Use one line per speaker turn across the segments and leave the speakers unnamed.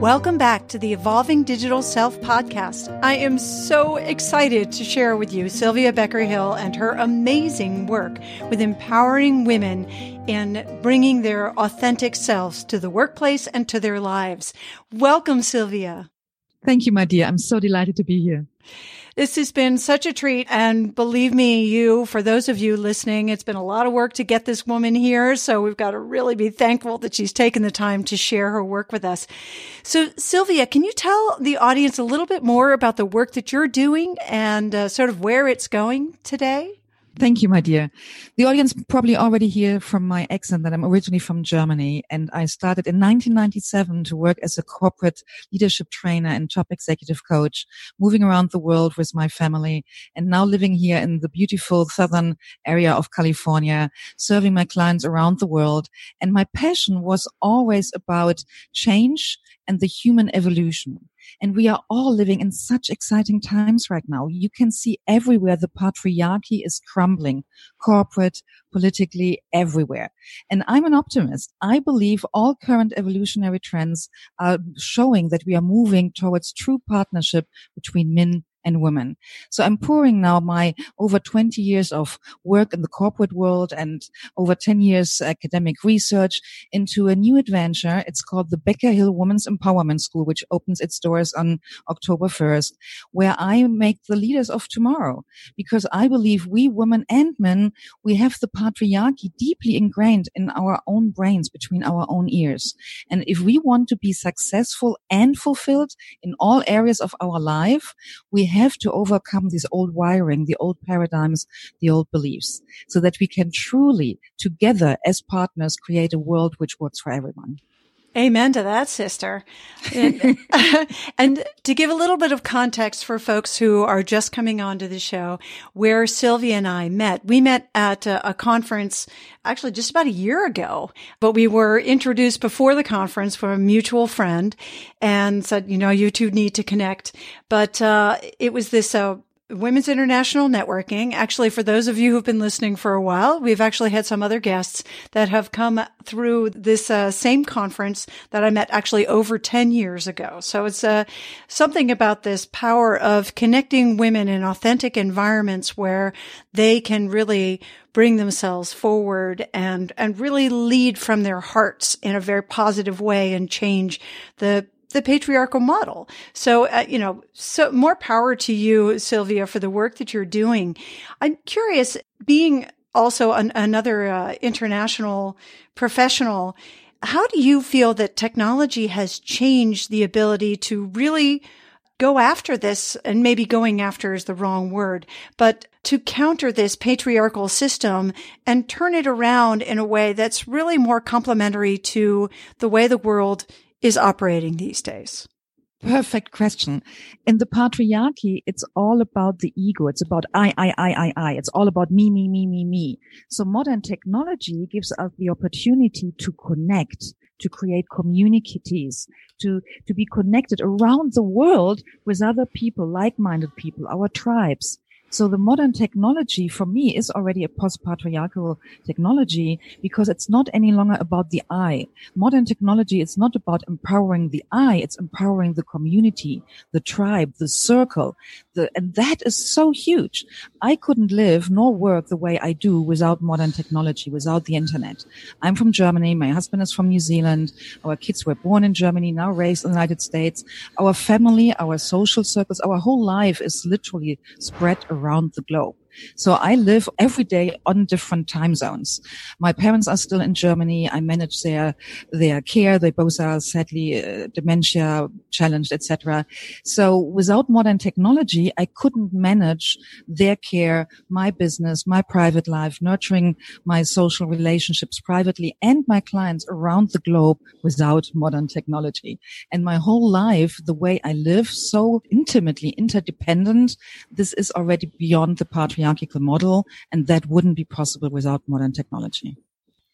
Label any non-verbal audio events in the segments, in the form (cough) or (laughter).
Welcome back to the Evolving Digital Self podcast. I am so excited to share with you Sylvia Becker Hill and her amazing work with empowering women in bringing their authentic selves to the workplace and to their lives. Welcome, Sylvia.
Thank you, my dear. I'm so delighted to be here.
This has been such a treat. And believe me, you, for those of you listening, it's been a lot of work to get this woman here. So we've got to really be thankful that she's taken the time to share her work with us. So Sylvia, can you tell the audience a little bit more about the work that you're doing and uh, sort of where it's going today?
Thank you, my dear. The audience probably already hear from my accent that I'm originally from Germany and I started in 1997 to work as a corporate leadership trainer and top executive coach, moving around the world with my family and now living here in the beautiful southern area of California, serving my clients around the world. And my passion was always about change and the human evolution. And we are all living in such exciting times right now. You can see everywhere the patriarchy is crumbling, corporate, politically, everywhere. And I'm an optimist. I believe all current evolutionary trends are showing that we are moving towards true partnership between men and women. So I'm pouring now my over 20 years of work in the corporate world and over 10 years academic research into a new adventure. It's called the Becker Hill Women's Empowerment School, which opens its doors on October 1st, where I make the leaders of tomorrow because I believe we women and men, we have the patriarchy deeply ingrained in our own brains between our own ears. And if we want to be successful and fulfilled in all areas of our life, we have to overcome this old wiring, the old paradigms, the old beliefs, so that we can truly, together as partners, create a world which works for everyone.
Amen to that, sister. And, (laughs) and, to give a little bit of context for folks who are just coming onto the show, where Sylvia and I met, we met at a, a, conference actually just about a year ago, but we were introduced before the conference from a mutual friend and said, you know, you two need to connect. But, uh, it was this, uh, Women's International Networking. Actually, for those of you who've been listening for a while, we've actually had some other guests that have come through this uh, same conference that I met actually over 10 years ago. So it's uh, something about this power of connecting women in authentic environments where they can really bring themselves forward and, and really lead from their hearts in a very positive way and change the the patriarchal model. So, uh, you know, so more power to you, Sylvia, for the work that you're doing. I'm curious, being also an, another uh, international professional, how do you feel that technology has changed the ability to really go after this? And maybe going after is the wrong word, but to counter this patriarchal system and turn it around in a way that's really more complementary to the way the world is operating these days?
Perfect question. In the patriarchy, it's all about the ego. It's about I, I, I, I, I. It's all about me, me, me, me, me. So modern technology gives us the opportunity to connect, to create communities, to, to be connected around the world with other people, like-minded people, our tribes. So the modern technology for me is already a post-patriarchal technology because it's not any longer about the I. Modern technology is not about empowering the I. It's empowering the community, the tribe, the circle. The, and that is so huge. I couldn't live nor work the way I do without modern technology, without the internet. I'm from Germany. My husband is from New Zealand. Our kids were born in Germany, now raised in the United States. Our family, our social circles, our whole life is literally spread around the globe. So I live every day on different time zones. My parents are still in Germany. I manage their their care. They both are sadly uh, dementia challenged, etc. So without modern technology, I couldn't manage their care, my business, my private life, nurturing my social relationships privately and my clients around the globe without modern technology. And my whole life, the way I live, so intimately interdependent, this is already beyond the patriarchy model. And that wouldn't be possible without modern technology.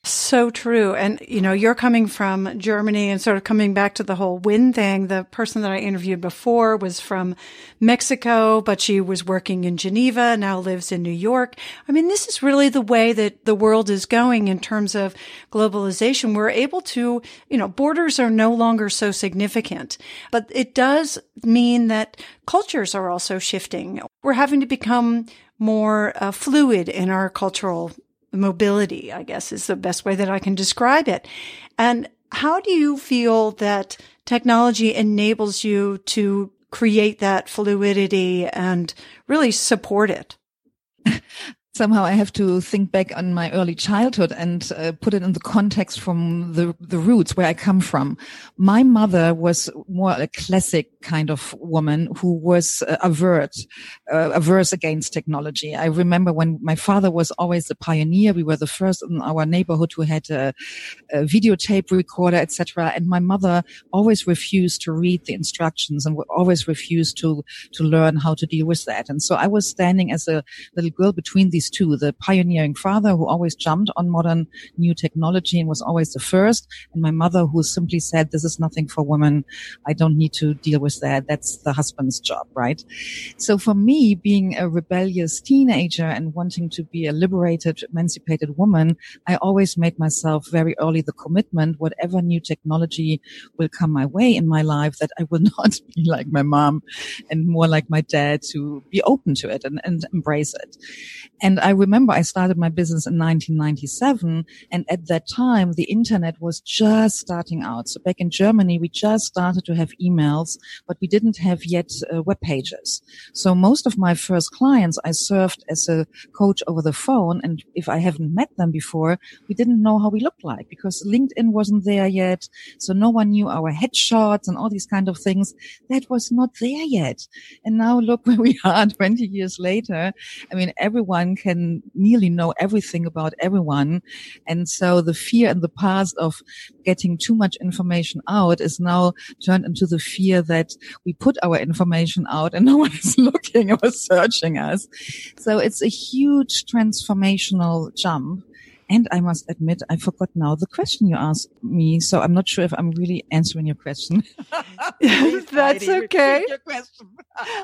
So true. And, you know, you're coming from Germany and sort of coming back to the whole win thing. The person that I interviewed before was from Mexico, but she was working in Geneva, now lives in New York. I mean, this is really the way that the world is going in terms of globalization. We're able to, you know, borders are no longer so significant, but it does mean that cultures are also shifting. We're having to become more uh, fluid in our cultural mobility, I guess is the best way that I can describe it. And how do you feel that technology enables you to create that fluidity and really support it? (laughs)
somehow I have to think back on my early childhood and uh, put it in the context from the, the roots where I come from. My mother was more a classic kind of woman who was uh, avert, uh, averse against technology. I remember when my father was always a pioneer. We were the first in our neighborhood who had a, a videotape recorder, etc. And my mother always refused to read the instructions and always refused to, to learn how to deal with that. And so I was standing as a little girl between these two, the pioneering father who always jumped on modern new technology and was always the first, and my mother who simply said, this is nothing for women. I don't need to deal with that. That's the husband's job, right? So for me, being a rebellious teenager and wanting to be a liberated, emancipated woman, I always made myself very early the commitment, whatever new technology will come my way in my life, that I will (laughs) not be like my mom and more like my dad to be open to it and, and embrace it. And I remember I started my business in 1997. And at that time, the internet was just starting out. So back in Germany, we just started to have emails, but we didn't have yet uh, web pages. So most of my first clients I served as a coach over the phone. And if I haven't met them before, we didn't know how we looked like because LinkedIn wasn't there yet. So no one knew our headshots and all these kind of things. That was not there yet. And now look (laughs) where we are 20 years later. I mean, everyone can nearly know everything about everyone. And so the fear in the past of getting too much information out is now turned into the fear that we put our information out and (laughs) no one is looking or searching us. So it's a huge transformational jump. And I must admit, I forgot now the question you asked me. So I'm not sure if I'm really answering your question. (laughs) (laughs)
That's okay.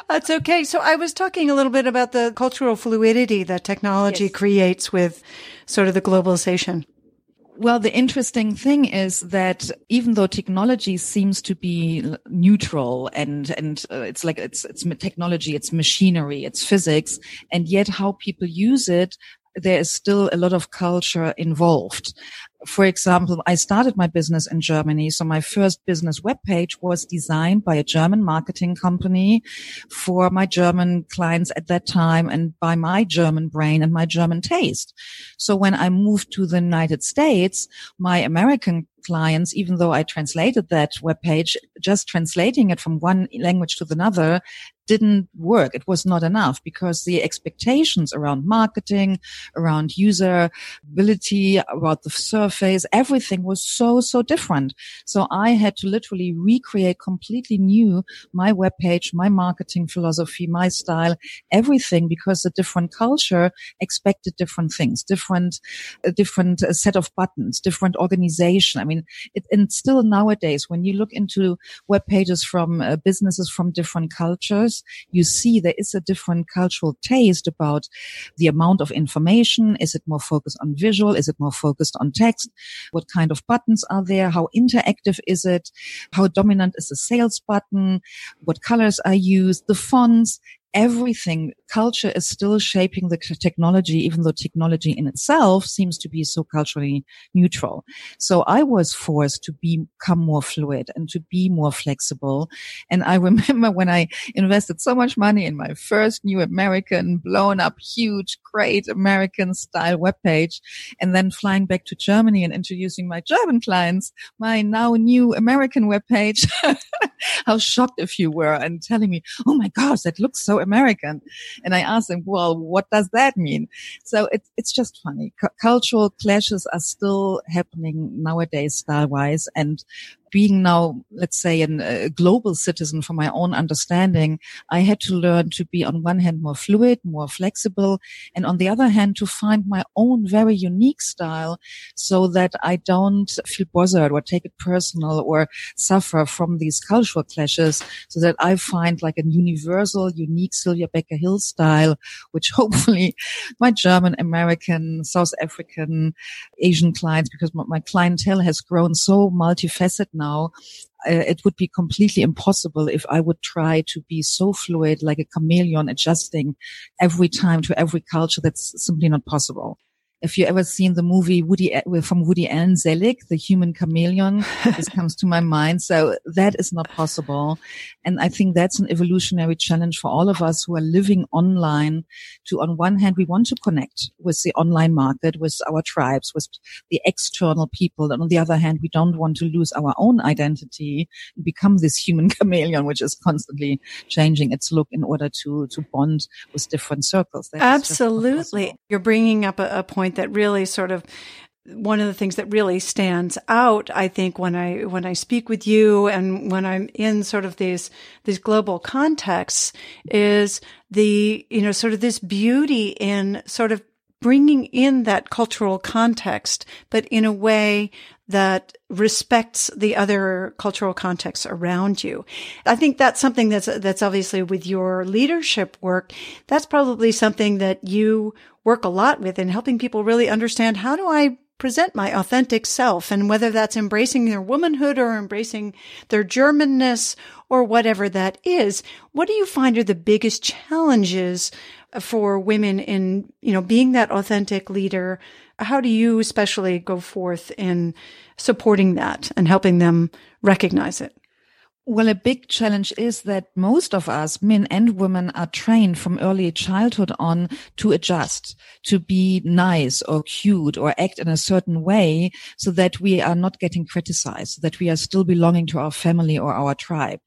That's okay. So I was talking a little bit about the cultural fluidity that technology yes. creates with sort of the globalization.
Well, the interesting thing is that even though technology seems to be neutral and and uh, it's like it's it's technology, it's machinery, it's physics, and yet how people use it there is still a lot of culture involved. For example, I started my business in Germany. So my first business webpage was designed by a German marketing company for my German clients at that time and by my German brain and my German taste. So when I moved to the United States, my American clients, even though I translated that webpage, just translating it from one language to another didn't work. It was not enough because the expectations around marketing, around usability, about the surface, everything was so, so different. So I had to literally recreate completely new my webpage, my marketing philosophy, my style, everything because the different culture expected different things, different, a different uh, set of buttons, different organization. I mean, it, and still nowadays, when you look into web pages from uh, businesses from different cultures, you see there is a different cultural taste about the amount of information. Is it more focused on visual? Is it more focused on text? What kind of buttons are there? How interactive is it? How dominant is the sales button? What colors are used? The fonts everything culture is still shaping the technology even though technology in itself seems to be so culturally neutral. So i was forced to be, become more fluid and to be more flexible. And i (laughs) remember when i invested so much money in my first new american blown up huge great american style webpage and then flying back to germany and introducing my german clients my now new american webpage. (laughs) How shocked a few were and telling me oh my gosh that looks so American. And I asked him, well, what does that mean? So it's, it's just funny. C- cultural clashes are still happening nowadays style wise. And being now, let's say, an, a global citizen for my own understanding, I had to learn to be on one hand more fluid, more flexible, and on the other hand to find my own very unique style so that I don't feel bothered or take it personal or suffer from these cultural clashes so that I find like a universal, unique Sylvia Becker Hill style, which (laughs) hopefully my German, American, South African, Asian clients, because my clientele has grown so multifaceted now, uh, it would be completely impossible if I would try to be so fluid, like a chameleon, adjusting every time to every culture. That's simply not possible if you ever seen the movie Woody eh, from Woody Allen Zelig, the human chameleon, this (laughs) comes to my mind. So that is not possible. And I think that's an evolutionary challenge for all of us who are living online to, on one hand, we want to connect with the online market, with our tribes, with the external people. And on the other hand, we don't want to lose our own identity and become this human (laughs) chameleon, which is constantly changing its look in order to, to bond with different circles.
That Absolutely. You're bringing up a, a point point that really sort of one of the things that really stands out, I think, when I when I speak with you and when I'm in sort of these these global contexts, is the you know sort of this beauty in sort of bringing in that cultural context, but in a way that respects the other cultural contexts around you. I think that's something that's, that's obviously with your leadership work. That's probably something that you work a lot with in helping people really understand how do I present my authentic self and whether that's embracing their womanhood or embracing their Germanness or whatever that is. What do you find are the biggest challenges for women in, you know, being that authentic leader? How do you especially go forth in supporting that and helping them recognize it?
Well, a big challenge is that most of us, men and women, are trained from early childhood on to adjust, to be nice or cute or act in a certain way so that we are not getting criticized, so that we are still belonging to our family or our tribe.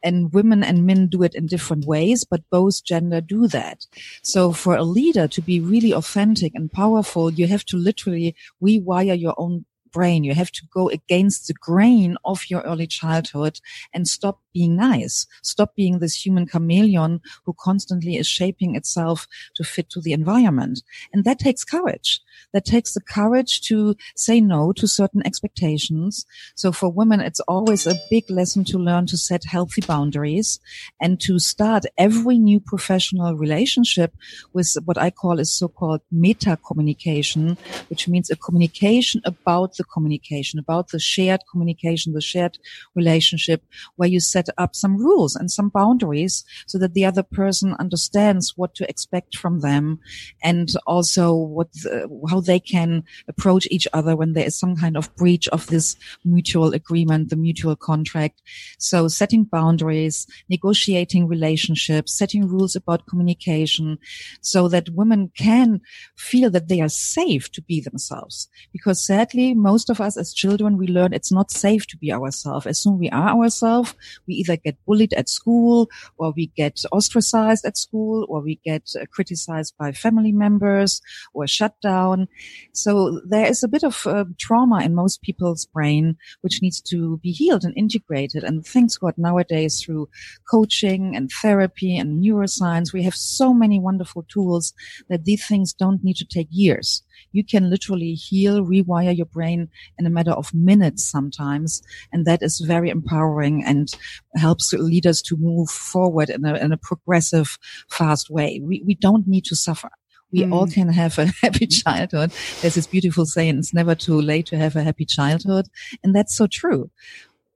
And women and men do it in different ways, but both gender do that. So for a leader to be really authentic and powerful, you have to literally rewire your own brain. You have to go against the grain of your early childhood and stop being nice. Stop being this human chameleon who constantly is shaping itself to fit to the environment. And that takes courage. That takes the courage to say no to certain expectations. So for women, it's always a big lesson to learn to set healthy boundaries and to start every new professional relationship with what I call a so-called meta communication, which means a communication about the communication, about the shared communication, the shared relationship where you set up some rules and some boundaries so that the other person understands what to expect from them and also what, the, how they can approach each other when there is some kind of breach of this mutual agreement, the mutual contract. So setting boundaries, negotiating relationships, setting rules about communication so that women can feel that they are safe to be themselves. Because sadly, most most of us as children, we learn it's not safe to be ourselves. As soon as we are ourselves, we either get bullied at school or we get ostracized at school or we get uh, criticized by family members or shut down. So there is a bit of uh, trauma in most people's brain, which needs to be healed and integrated. And thanks God nowadays through coaching and therapy and neuroscience, we have so many wonderful tools that these things don't need to take years you can literally heal, rewire your brain in a matter of minutes sometimes. And that is very empowering and helps leaders to move forward in a, in a progressive, fast way. We, we don't need to suffer. We mm. all can have a (laughs) happy childhood. There's this beautiful saying, it's never too late to have a happy childhood. And that's so true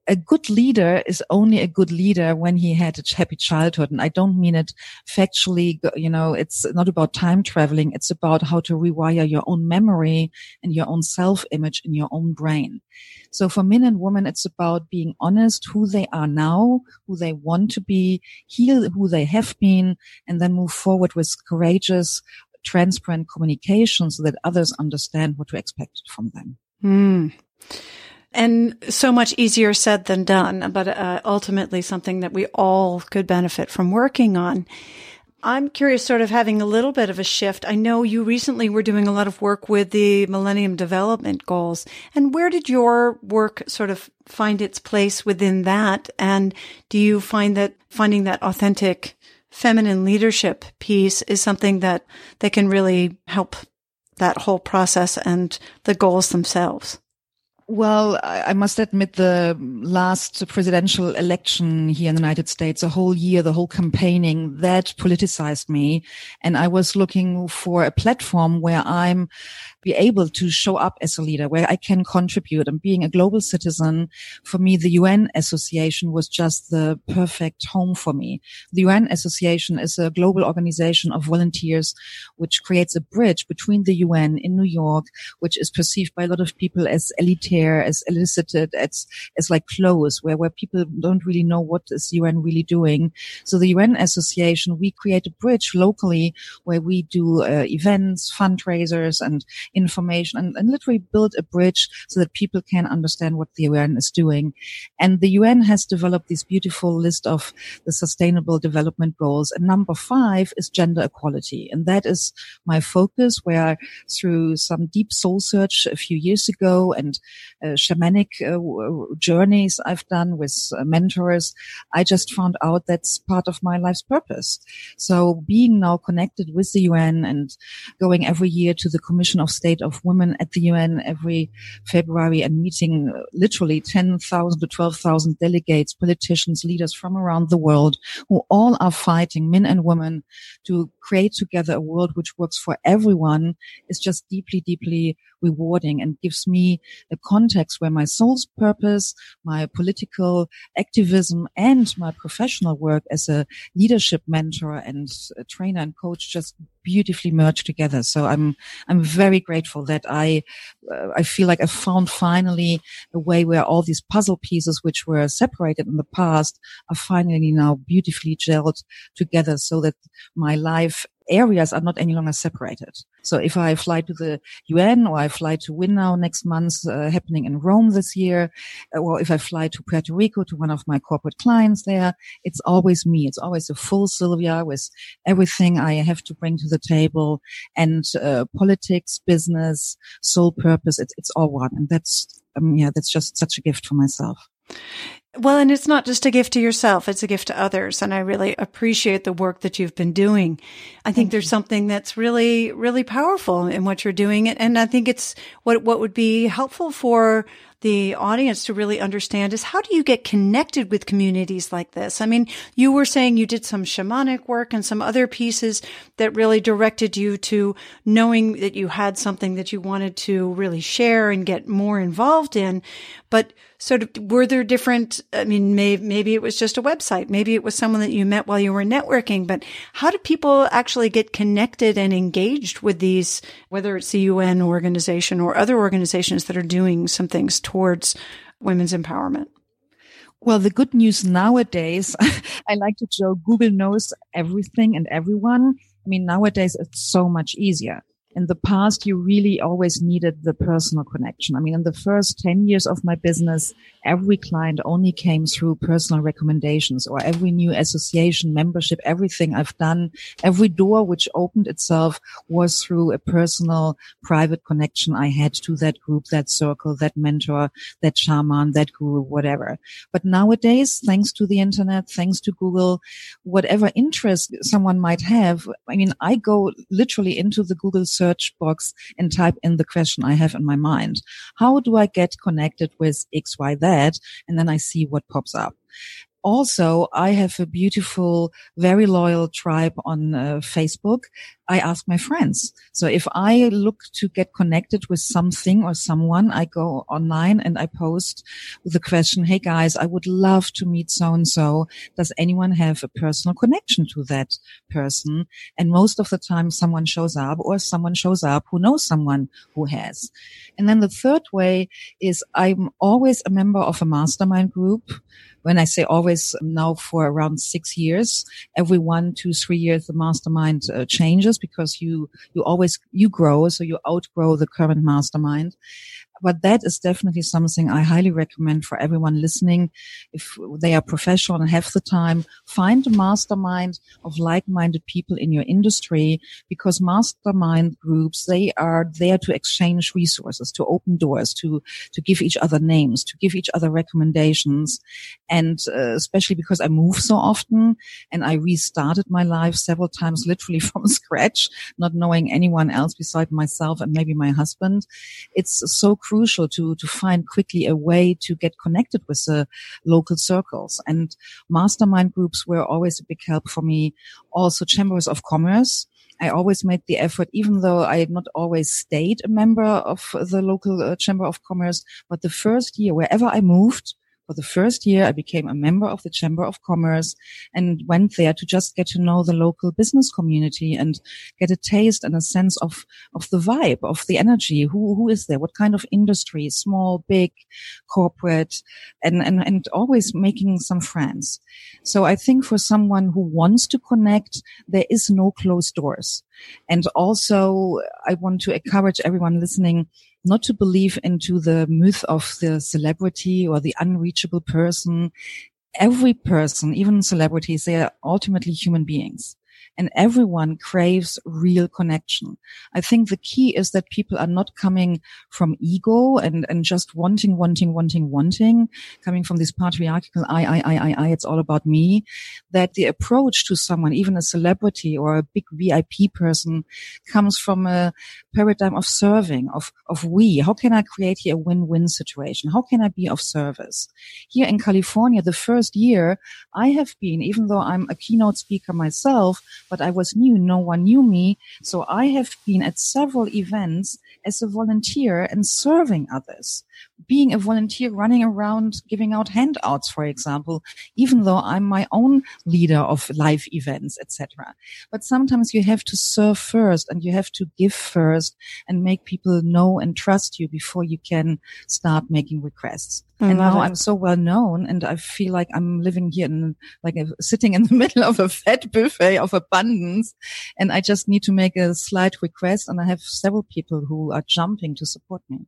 a good leader is only a good leader when he had a happy childhood. And I don't mean it factually, you know, it's not about time traveling. It's about how to rewire your own memory and your own self image in your own brain. So for men and women, it's about being honest who they are now, who they want to be, heal who they have been, and then move forward with courageous, transparent communication so that others understand what to expect from them.
Mm and so much easier said than done, but uh, ultimately something that we all could benefit from working on. I'm curious, sort of having a little bit of a shift. I know you recently were doing a lot of work with the Millennium Development Goals. And where did your work sort of find its place within that? And do you find that finding that authentic feminine leadership piece is something that, that can really help that whole process and the goals themselves?
Well, I must admit the last presidential election here in the United States, the whole year, the whole campaigning, that politicized me. And I was looking for a platform where I'm be able to show up as a leader, where I can contribute. And being a global citizen, for me, the UN Association was just the perfect home for me. The UN Association is a global organization of volunteers, which creates a bridge between the UN in New York, which is perceived by a lot of people as elitaire, as elicited, as, as like close, where, where people don't really know what is UN really doing. So the UN Association, we create a bridge locally where we do uh, events, fundraisers, and information and, and literally build a bridge so that people can understand what the UN is doing. And the UN has developed this beautiful list of the sustainable development goals. And number five is gender equality. And that is my focus where through some deep soul search a few years ago and uh, shamanic uh, journeys I've done with uh, mentors, I just found out that's part of my life's purpose. So being now connected with the UN and going every year to the Commission of State of Women at the UN every February and meeting uh, literally 10,000 to 12,000 delegates, politicians, leaders from around the world who all are fighting, men and women, to create together a world which works for everyone is just deeply, deeply rewarding and gives me a context where my soul's purpose, my political activism and my professional work as a leadership mentor and trainer and coach just beautifully merged together. So I'm, I'm very grateful that I, uh, I feel like I found finally a way where all these puzzle pieces, which were separated in the past, are finally now beautifully gelled together so that my life areas are not any longer separated. So if I fly to the UN or I fly to WinNow next month, uh, happening in Rome this year, uh, or if I fly to Puerto Rico to one of my corporate clients there, it's always me. It's always a full Sylvia with everything I have to bring to the table and uh, politics, business, soul purpose. It's, it's all one. And that's, um, yeah, that's just such a gift for myself.
Well, and it's not just a gift to yourself, it's a gift to others. And I really appreciate the work that you've been doing. I think Thank there's you. something that's really, really powerful in what you're doing. And I think it's what, what would be helpful for the audience to really understand is how do you get connected with communities like this? I mean, you were saying you did some shamanic work and some other pieces that really directed you to knowing that you had something that you wanted to really share and get more involved in. But sort of were there different i mean may, maybe it was just a website. Maybe it was someone that you met while you were networking. But how do people actually get connected and engaged with these whether it's the un organization or other organizations that are doing some things towards women's empowerment?
Well, the good news nowadays, (laughs) I like to joke, Google knows everything and everyone. I mean, nowadays it's so much easier in the past, you really always needed the personal connection. I mean, in the first 10 years of my business, every client only came through personal recommendations or every new association membership, everything I've done, every door which opened itself was through a personal private connection I had to that group, that circle, that mentor, that shaman, that guru, whatever. But nowadays, thanks to the internet, thanks to Google, whatever interest someone might have, I mean, I go literally into the Google search box and type in the question I have in my mind. How do I get connected with X, Y, that? And then I see what pops up also, I have a beautiful, very loyal tribe on uh, Facebook. I ask my friends. So if I look to get connected with something or someone, I go online and I post the question, Hey guys, I would love to meet so and so. Does anyone have a personal connection to that person? And most of the time someone shows up or someone shows up who knows someone who has. And then the third way is I'm always a member of a mastermind group when I say always now for around six years, every one, two, three years, the mastermind uh, changes because you, you always, you grow. So you outgrow the current mastermind. But that is definitely something I highly recommend for everyone listening. If they are professional and have the time, find a mastermind of like-minded people in your industry because mastermind groups, they are there to exchange resources, to open doors, to, to give each other names, to give each other recommendations. And uh, especially because I move so often and I restarted my life several times, literally (laughs) from scratch, not knowing anyone else beside myself and maybe my husband. It's so crucial to, to find quickly a way to get connected with the local circles. And mastermind groups were always a big help for me. Also chambers of commerce. I always made the effort, even though I had not always stayed a member of the local uh, chamber of commerce. But the first year, wherever I moved, for the first year, I became a member of the Chamber of Commerce and went there to just get to know the local business community and get a taste and a sense of, of the vibe, of the energy. Who, who is there? What kind of industry? Small, big, corporate, and, and, and always making some friends. So I think for someone who wants to connect, there is no closed doors. And also I want to encourage everyone listening not to believe into the myth of the celebrity or the unreachable person. Every person, even celebrities, they are ultimately human beings and everyone craves real connection. I think the key is that people are not coming from ego and, and just wanting, wanting, wanting, wanting, coming from this patriarchal I, I, I, I, I, it's all about me. That the approach to someone, even a celebrity or a big VIP person comes from a paradigm of serving, of, of we. How can I create here a win-win situation? How can I be of service? Here in California, the first year I have been, even though I'm a keynote speaker myself, but I was new. No one knew me. So I have been at several events as a volunteer and serving others being a volunteer running around giving out handouts, for example, even though I'm my own leader of live events, etc. But sometimes you have to serve first and you have to give first and make people know and trust you before you can start making requests. I and now it. I'm so well known and I feel like I'm living here in like a, sitting in the (laughs) middle of a fat buffet of abundance. And I just need to make a slight request and I have several people who are jumping to support me.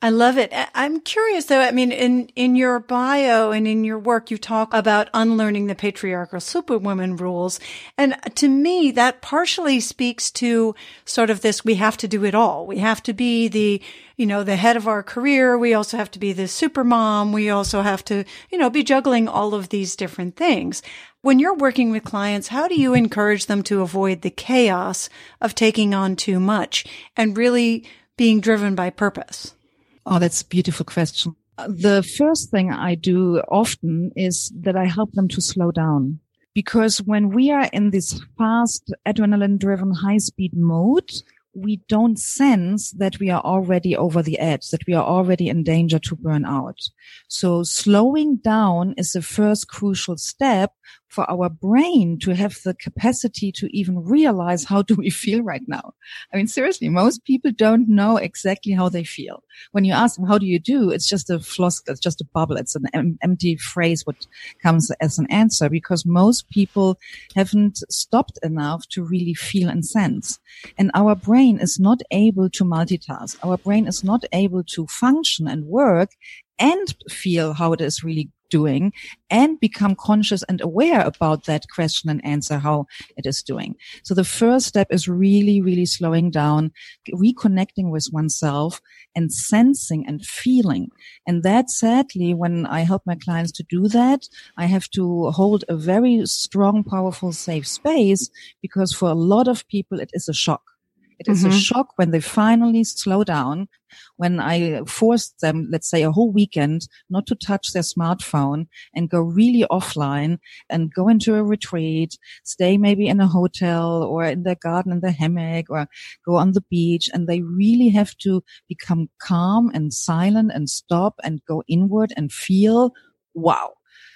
I love it. I'm curious though. I mean, in, in your bio and in your work, you talk about unlearning the patriarchal superwoman rules. And to me, that partially speaks to sort of this, we have to do it all. We have to be the, you know, the head of our career. We also have to be the super mom. We also have to, you know, be juggling all of these different things. When you're working with clients, how do you encourage them to avoid the chaos of taking on too much and really being driven by purpose?
Oh, that's a beautiful question. The first thing I do often is that I help them to slow down. Because when we are in this fast, adrenaline driven, high speed mode, we don't sense that we are already over the edge, that we are already in danger to burn out. So slowing down is the first crucial step for our brain to have the capacity to even realize how do we feel right now. I mean, seriously, most people don't know exactly how they feel. When you ask them, how do you do? It's just a floskel. It's just a bubble. It's an em- empty phrase what comes as an answer because most people haven't stopped enough to really feel and sense. And our brain is not able to multitask. Our brain is not able to function and work and feel how it is really doing and become conscious and aware about that question and answer how it is doing. So the first step is really, really slowing down, reconnecting with oneself and sensing and feeling. And that sadly, when I help my clients to do that, I have to hold a very strong, powerful, safe space because for a lot of people, it is a shock. It is mm-hmm. a shock when they finally slow down, when I force them, let's say a whole weekend, not to touch their smartphone and go really offline and go into a retreat, stay maybe in a hotel or in their garden in the hammock or go on the beach. And they really have to become calm and silent and stop and go inward and feel, wow.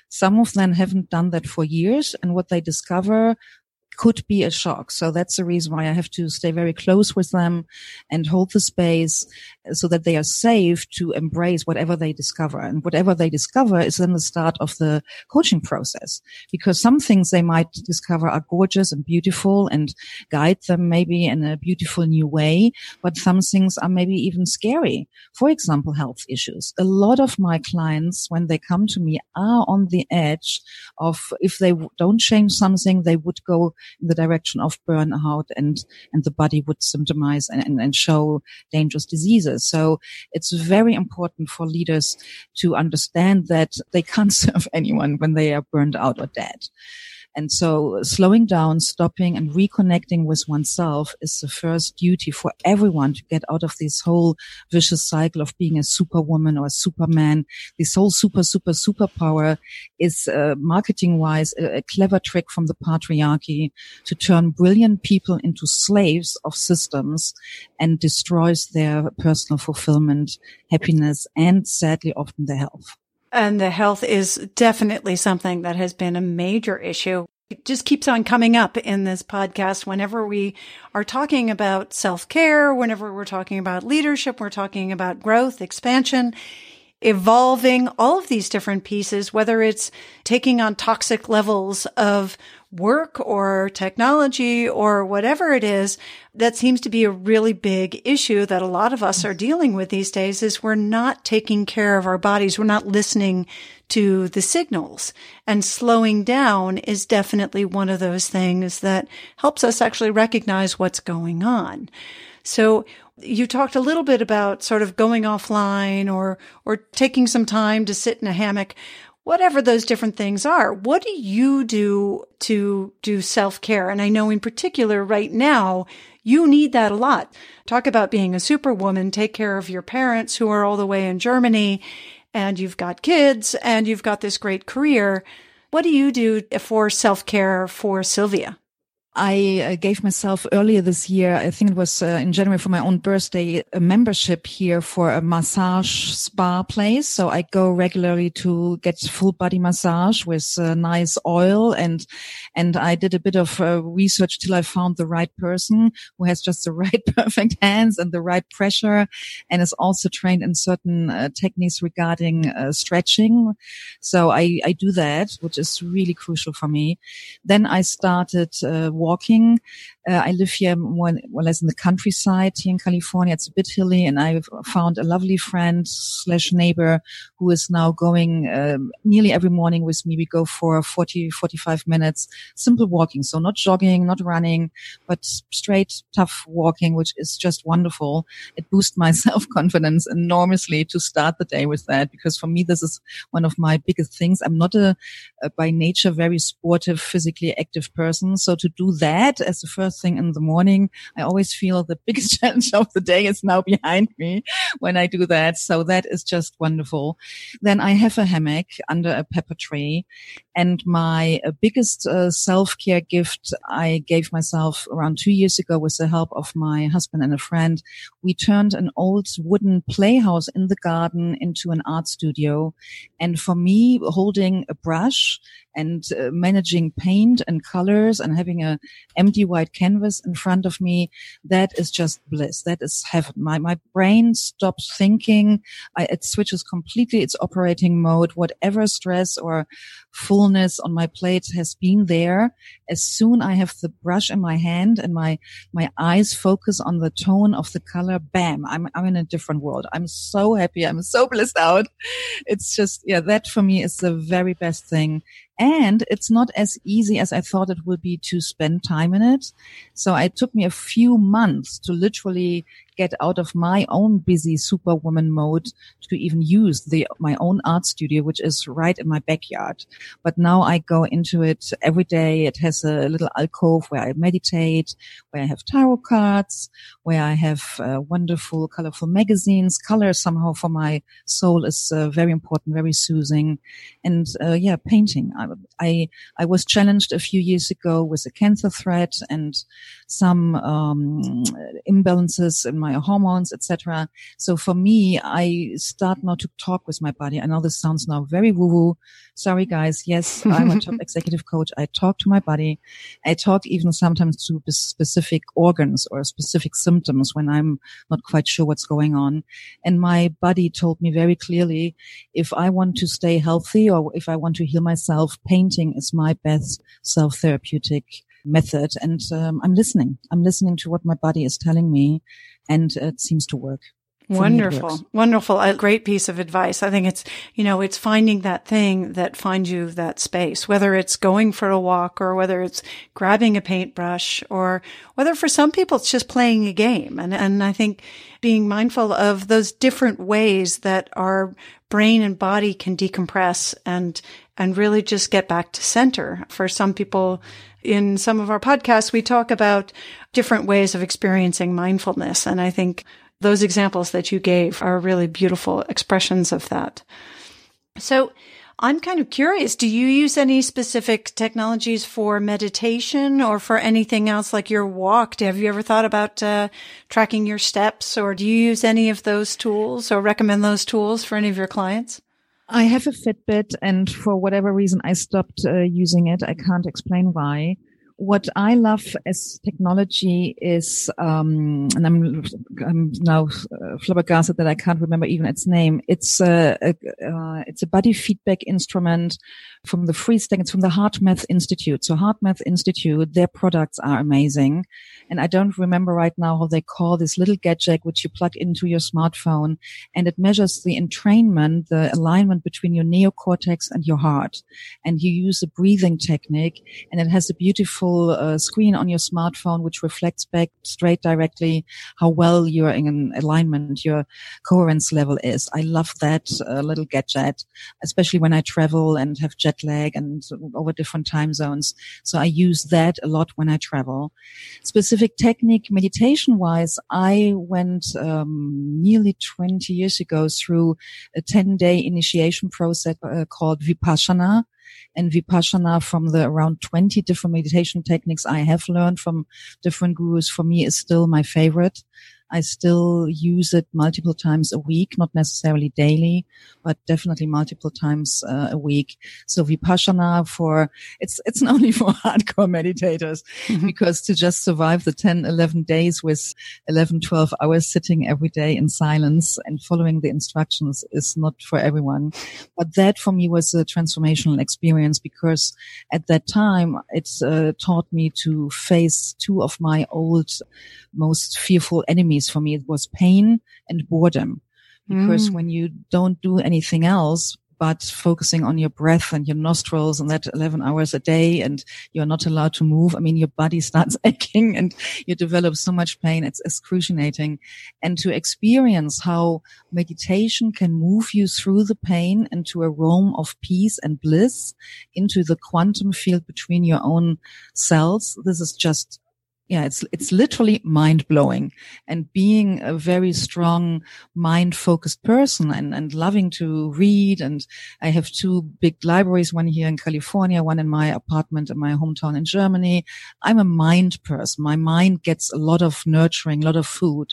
Some of them haven't done that for years. And what they discover could be a shock. So that's the reason why I have to stay very close with them and hold the space so that they are safe to embrace whatever they discover. And whatever they discover is then the start of the coaching process because some things they might discover are gorgeous and beautiful and guide them maybe in a beautiful new way. But some things are maybe even scary. For example, health issues. A lot of my clients, when they come to me, are on the edge of if they don't change something, they would go in the direction of burnout and, and the body would symptomize and, and, and show dangerous diseases. So it's very important for leaders to understand that they can't (laughs) serve anyone when they are burned out or dead. And so slowing down, stopping and reconnecting with oneself is the first duty for everyone to get out of this whole vicious cycle of being a superwoman or a superman. This whole super, super, superpower is uh, marketing wise a, a clever trick from the patriarchy to turn brilliant people into slaves of systems and destroys their personal fulfillment, happiness, and sadly often their health.
And the health is definitely something that has been a major issue. It just keeps on coming up in this podcast whenever we are talking about self care, whenever we're talking about leadership, we're talking about growth, expansion, evolving, all of these different pieces, whether it's taking on toxic levels of work or technology or whatever it is, that seems to be a really big issue that a lot of us are dealing with these days is we're not taking care of our bodies. We're not listening to the signals and slowing down is definitely one of those things that helps us actually recognize what's going on. So you talked a little bit about sort of going offline or, or taking some time to sit in a hammock whatever those different things are. What do you do to do self care? And I know in particular right now, you need that a lot. Talk about being a superwoman, take care of your parents who are all the way in Germany and you've got kids and you've got this great career. What do you do for self care for Sylvia?
I uh, gave myself earlier this year, I think it was uh, in January for my own birthday, a membership here for a massage spa place. So I go regularly to get full body massage with uh, nice oil and, and I did a bit of uh, research till I found the right person who has just the (laughs) right perfect hands and the right pressure and is also trained in certain uh, techniques regarding uh, stretching. So I, I do that, which is really crucial for me. Then I started, walking. Uh, I live here more, more or less in the countryside here in California. It's a bit hilly and I found a lovely friend slash neighbor who is now going um, nearly every morning with me. We go for 40, 45 minutes, simple walking. So not jogging, not running, but straight, tough walking, which is just wonderful. It boosts my (laughs) self confidence enormously to start the day with that because for me, this is one of my biggest things. I'm not a, a by nature very sportive, physically active person. So to do that as the first thing in the morning, I always feel the biggest (laughs) challenge of the day is now behind me when I do that. So that is just wonderful. Then I have a hammock under a pepper tree and my uh, biggest uh, self-care gift I gave myself around two years ago with the help of my husband and a friend. We turned an old wooden playhouse in the garden into an art studio. And for me, holding a brush and uh, managing paint and colors and having a empty white canvas in front of me, that is just bliss. That is heaven. My, my brain stops thinking. I, it switches completely its operating mode. Whatever stress or fullness on my plate has been there. As soon I have the brush in my hand and my, my eyes focus on the tone of the color, bam, I'm, I'm in a different world. I'm so happy. I'm so blissed out. It's just, yeah, that for me is the very best thing. And it's not as easy as I thought it would be to spend time in it. So it took me a few months to literally get out of my own busy superwoman mode to even use the, my own art studio, which is right in my backyard. But now I go into it every day. It has a little alcove where I meditate, where I have tarot cards, where I have uh, wonderful, colorful magazines. Color somehow for my soul is uh, very important, very soothing. And uh, yeah, painting. I, I was challenged a few years ago with a cancer threat and some um, imbalances in my hormones, etc. So for me, I start now to talk with my body. I know this sounds now very woo woo. Sorry, guys. Yes, I'm a top (laughs) executive coach. I talk to my body. I talk even sometimes to specific organs or specific symptoms when I'm not quite sure what's going on. And my body told me very clearly, if I want to stay healthy or if I want to heal myself, painting is my best self therapeutic method. And um, I'm listening. I'm listening to what my body is telling me, and it seems to work.
Wonderful. Wonderful. A great piece of advice. I think it's, you know, it's finding that thing that finds you that space, whether it's going for a walk or whether it's grabbing a paintbrush or whether for some people it's just playing a game. And, and I think being mindful of those different ways that our brain and body can decompress and, and really just get back to center. For some people, in some of our podcasts, we talk about different ways of experiencing mindfulness. And I think those examples that you gave are really beautiful expressions of that. So I'm kind of curious. Do you use any specific technologies for meditation or for anything else like your walk? Have you ever thought about uh, tracking your steps or do you use any of those tools or recommend those tools for any of your clients?
I have a Fitbit and for whatever reason I stopped uh, using it. I can't explain why what I love as technology is, um, and I'm, I'm now uh, flabbergasted that I can't remember even its name. It's a, a uh, it's a body feedback instrument from the Freestyle. It's from the HeartMath Institute. So HeartMath Institute, their products are amazing. And I don't remember right now how they call this little gadget which you plug into your smartphone and it measures the entrainment, the alignment between your neocortex and your heart. And you use a breathing technique and it has a beautiful uh, screen on your smartphone which reflects back straight directly how well you're in alignment, your coherence level is. I love that uh, little gadget, especially when I travel and have jet lag and over different time zones. So I use that a lot when I travel. Specific technique meditation wise, I went um, nearly 20 years ago through a 10 day initiation process uh, called Vipassana. And Vipassana from the around 20 different meditation techniques I have learned from different gurus for me is still my favorite. I still use it multiple times a week, not necessarily daily, but definitely multiple times uh, a week. So Vipassana for, it's, it's not (laughs) only for hardcore meditators mm-hmm. because to just survive the 10, 11 days with 11, 12 hours sitting every day in silence and following the instructions is not for everyone. But that for me was a transformational experience because at that time it uh, taught me to face two of my old most fearful enemies for me. It was pain and boredom. Because mm. when you don't do anything else but focusing on your breath and your nostrils and that 11 hours a day and you're not allowed to move. I mean, your body (laughs) starts aching and you develop so much pain. It's excruciating. And to experience how meditation can move you through the pain into a realm of peace and bliss into the quantum field between your own cells. This is just yeah, it's, it's literally mind blowing and being a very strong mind focused person and, and loving to read. And I have two big libraries, one here in California, one in my apartment in my hometown in Germany. I'm a mind person. My mind gets a lot of nurturing, a lot of food.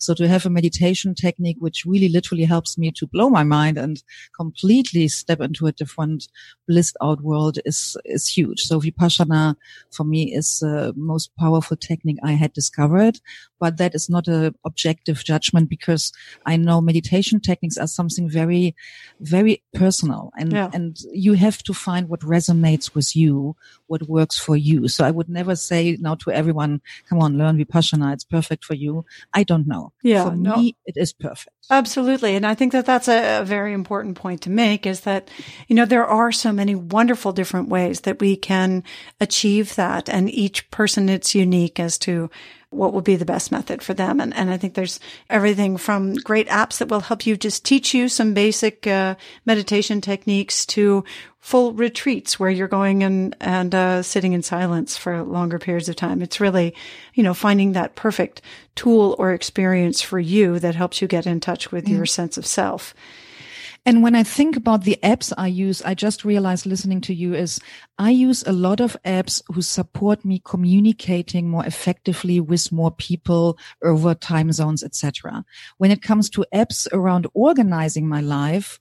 So to have a meditation technique, which really literally helps me to blow my mind and completely step into a different blissed out world is, is huge. So Vipassana for me is the most powerful technique I had discovered, but that is not a objective judgment because I know meditation techniques are something very, very personal and, yeah. and you have to find what resonates with you, what works for you. So I would never say now to everyone, come on, learn Vipassana. It's perfect for you. I don't know. Yeah. For no. me, it is perfect.
Absolutely. And I think that that's a, a, very important point to make is that, you know, there are so many wonderful different ways that we can achieve that. And each person, it's unique as to what will be the best method for them. And, and I think there's everything from great apps that will help you just teach you some basic uh, meditation techniques to full retreats where you're going and, and uh, sitting in silence for longer periods of time. It's really, you know, finding that perfect tool or experience for you that helps you get in touch with mm. your sense of self.
And when I think about the apps I use, I just realized listening to you is I use a lot of apps who support me communicating more effectively with more people over time zones, etc. When it comes to apps around organizing my life,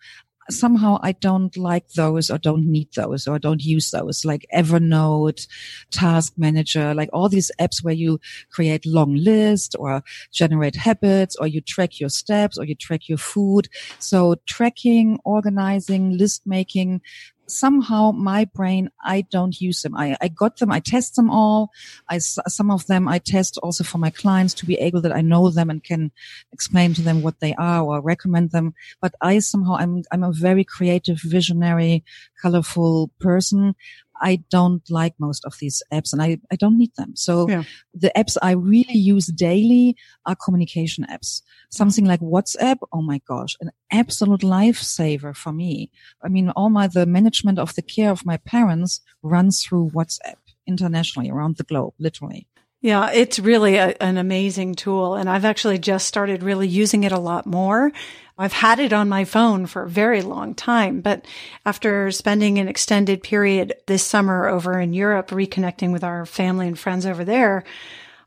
somehow I don't like those or don't need those or don't use those like Evernote, Task Manager, like all these apps where you create long lists or generate habits or you track your steps or you track your food. So tracking, organizing, list making, somehow my brain, I don't use them. I, I got them. I test them all. I, some of them I test also for my clients to be able that I know them and can explain to them what they are or recommend them. But I somehow, I'm, I'm a very creative, visionary, colorful person. I don't like most of these apps and I, I don't need them. So yeah. the apps I really use daily are communication apps. Something like WhatsApp. Oh my gosh, an absolute lifesaver for me. I mean, all my, the management of the care of my parents runs through WhatsApp internationally around the globe, literally.
Yeah, it's really a, an amazing tool. And I've actually just started really using it a lot more. I've had it on my phone for a very long time, but after spending an extended period this summer over in Europe, reconnecting with our family and friends over there,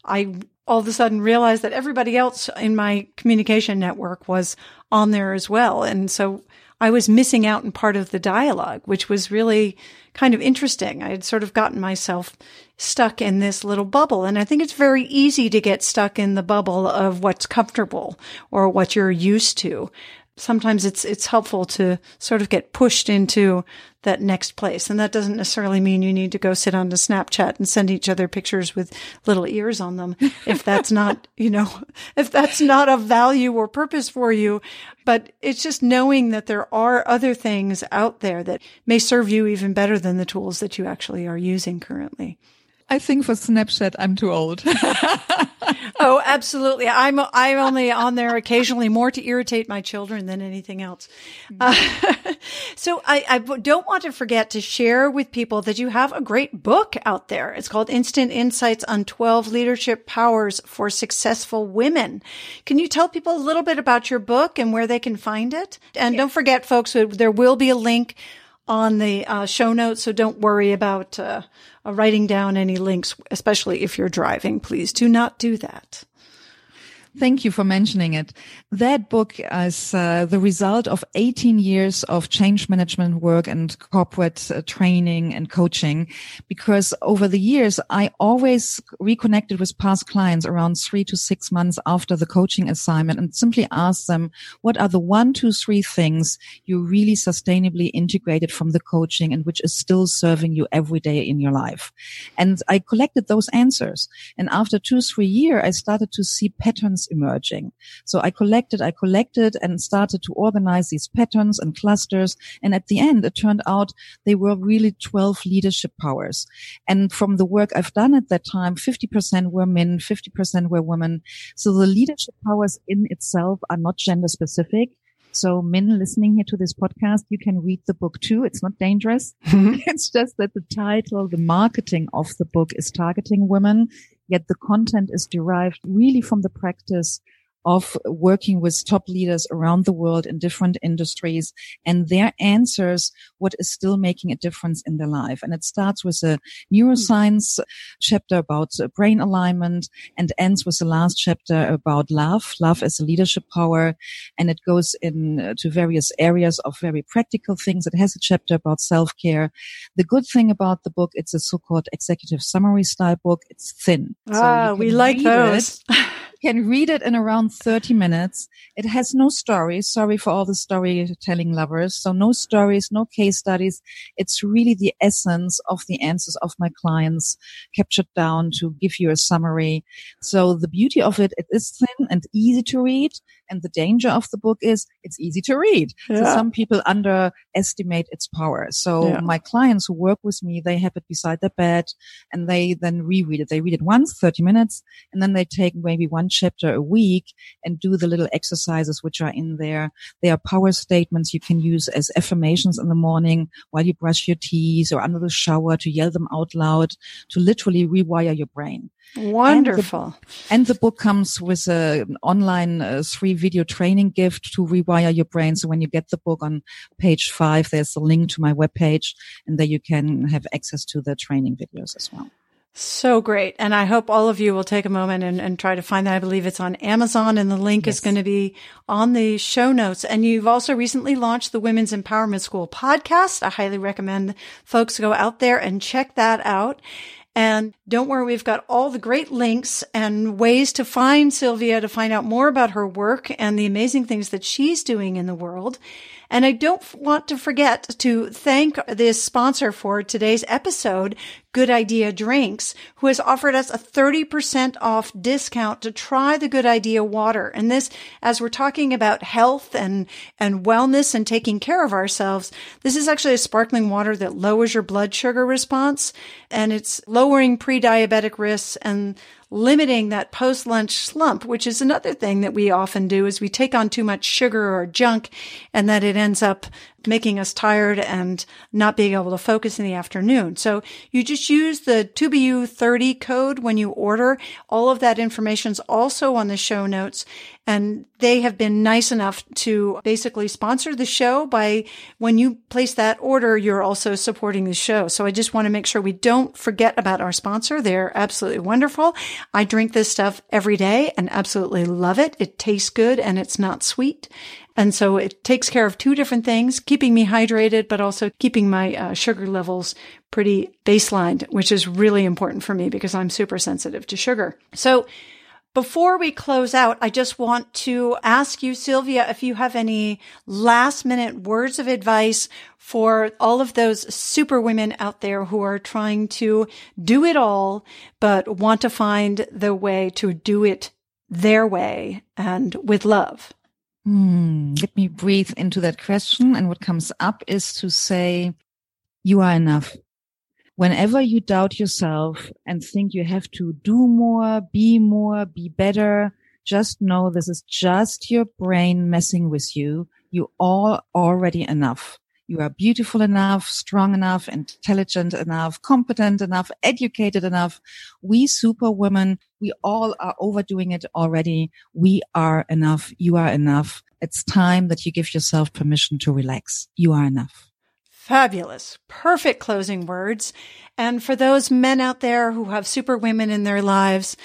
I all of a sudden realized that everybody else in my communication network was on there as well. And so I was missing out in part of the dialogue, which was really kind of interesting. I had sort of gotten myself stuck in this little bubble. And I think it's very easy to get stuck in the bubble of what's comfortable or what you're used to sometimes it's it's helpful to sort of get pushed into that next place. And that doesn't necessarily mean you need to go sit on the snapchat and send each other pictures with little ears on them (laughs) if that's not you know (laughs) if that's not of value or purpose for you. But it's just knowing that there are other things out there that may serve you even better than the tools that you actually are using currently.
I think for Snapchat, I'm too old. (laughs)
oh, absolutely. I'm I'm only on there occasionally more to irritate my children than anything else. Uh, (laughs) so I, I don't want to forget to share with people that you have a great book out there. It's called Instant Insights on 12 Leadership Powers for Successful Women. Can you tell people a little bit about your book and where they can find it? And don't forget, folks, there will be a link on the uh, show notes, so don't worry about uh, uh, writing down any links, especially if you're driving. Please do not do that.
Thank you for mentioning it. That book is uh, the result of 18 years of change management work and corporate uh, training and coaching. Because over the years, I always reconnected with past clients around three to six months after the coaching assignment and simply asked them, what are the one, two, three things you really sustainably integrated from the coaching and which is still serving you every day in your life? And I collected those answers. And after two, three years, I started to see patterns emerging. So I collected, I collected and started to organize these patterns and clusters. And at the end, it turned out they were really 12 leadership powers. And from the work I've done at that time, 50% were men, 50% were women. So the leadership powers in itself are not gender specific. So men listening here to this podcast, you can read the book too. It's not dangerous. Mm-hmm. (laughs) it's just that the title, the marketing of the book is targeting women yet the content is derived really from the practice of working with top leaders around the world in different industries and their answers, what is still making a difference in their life. And it starts with a neuroscience chapter about brain alignment and ends with the last chapter about love. Love as a leadership power. And it goes in to various areas of very practical things. It has a chapter about self-care. The good thing about the book, it's a so-called executive summary style book. It's thin.
Ah, so we like those. (laughs)
can read it in around 30 minutes. It has no story. Sorry for all the storytelling lovers. So no stories, no case studies. It's really the essence of the answers of my clients captured down to give you a summary. So the beauty of it, it is thin and easy to read. And the danger of the book is it's easy to read. Yeah. So some people underestimate its power. So yeah. my clients who work with me, they have it beside their bed and they then reread it. They read it once, 30 minutes, and then they take maybe one chapter a week and do the little exercises which are in there. There are power statements you can use as affirmations in the morning while you brush your teeth or under the shower to yell them out loud to literally rewire your brain.
Wonderful.
And the, and the book comes with a, an online uh, three video training gift to rewire your brain. So when you get the book on page five, there's a link to my webpage and there you can have access to the training videos as well.
So great. And I hope all of you will take a moment and, and try to find that. I believe it's on Amazon and the link yes. is going to be on the show notes. And you've also recently launched the Women's Empowerment School podcast. I highly recommend folks go out there and check that out. And don't worry, we've got all the great links and ways to find Sylvia to find out more about her work and the amazing things that she's doing in the world. And I don't want to forget to thank this sponsor for today's episode, Good Idea Drinks, who has offered us a 30% off discount to try the Good Idea water. And this, as we're talking about health and, and wellness and taking care of ourselves, this is actually a sparkling water that lowers your blood sugar response and it's lowering pre-diabetic risks and limiting that post lunch slump, which is another thing that we often do is we take on too much sugar or junk and that it ends up making us tired and not being able to focus in the afternoon. So you just use the 2BU30 code when you order. All of that information is also on the show notes. And they have been nice enough to basically sponsor the show by when you place that order, you're also supporting the show. So I just want to make sure we don't forget about our sponsor. They're absolutely wonderful. I drink this stuff every day and absolutely love it. It tastes good and it's not sweet. And so it takes care of two different things, keeping me hydrated, but also keeping my uh, sugar levels pretty baselined, which is really important for me because I'm super sensitive to sugar. So before we close out, I just want to ask you, Sylvia, if you have any last minute words of advice for all of those super women out there who are trying to do it all, but want to find the way to do it their way and with love.
Hmm, let me breathe into that question. And what comes up is to say, you are enough. Whenever you doubt yourself and think you have to do more, be more, be better, just know this is just your brain messing with you. You are already enough. You are beautiful enough, strong enough, intelligent enough, competent enough, educated enough. We superwomen, we all are overdoing it already. We are enough. You are enough. It's time that you give yourself permission to relax. You are enough.
Fabulous. Perfect closing words. And for those men out there who have superwomen in their lives,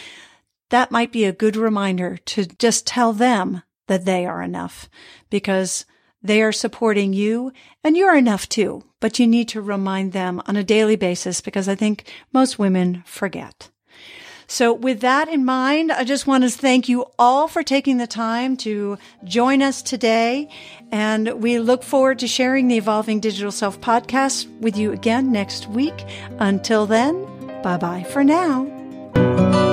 that might be a good reminder to just tell them that they are enough because they are supporting you and you're enough too, but you need to remind them on a daily basis because I think most women forget. So with that in mind, I just want to thank you all for taking the time to join us today. And we look forward to sharing the Evolving Digital Self podcast with you again next week. Until then, bye bye for now.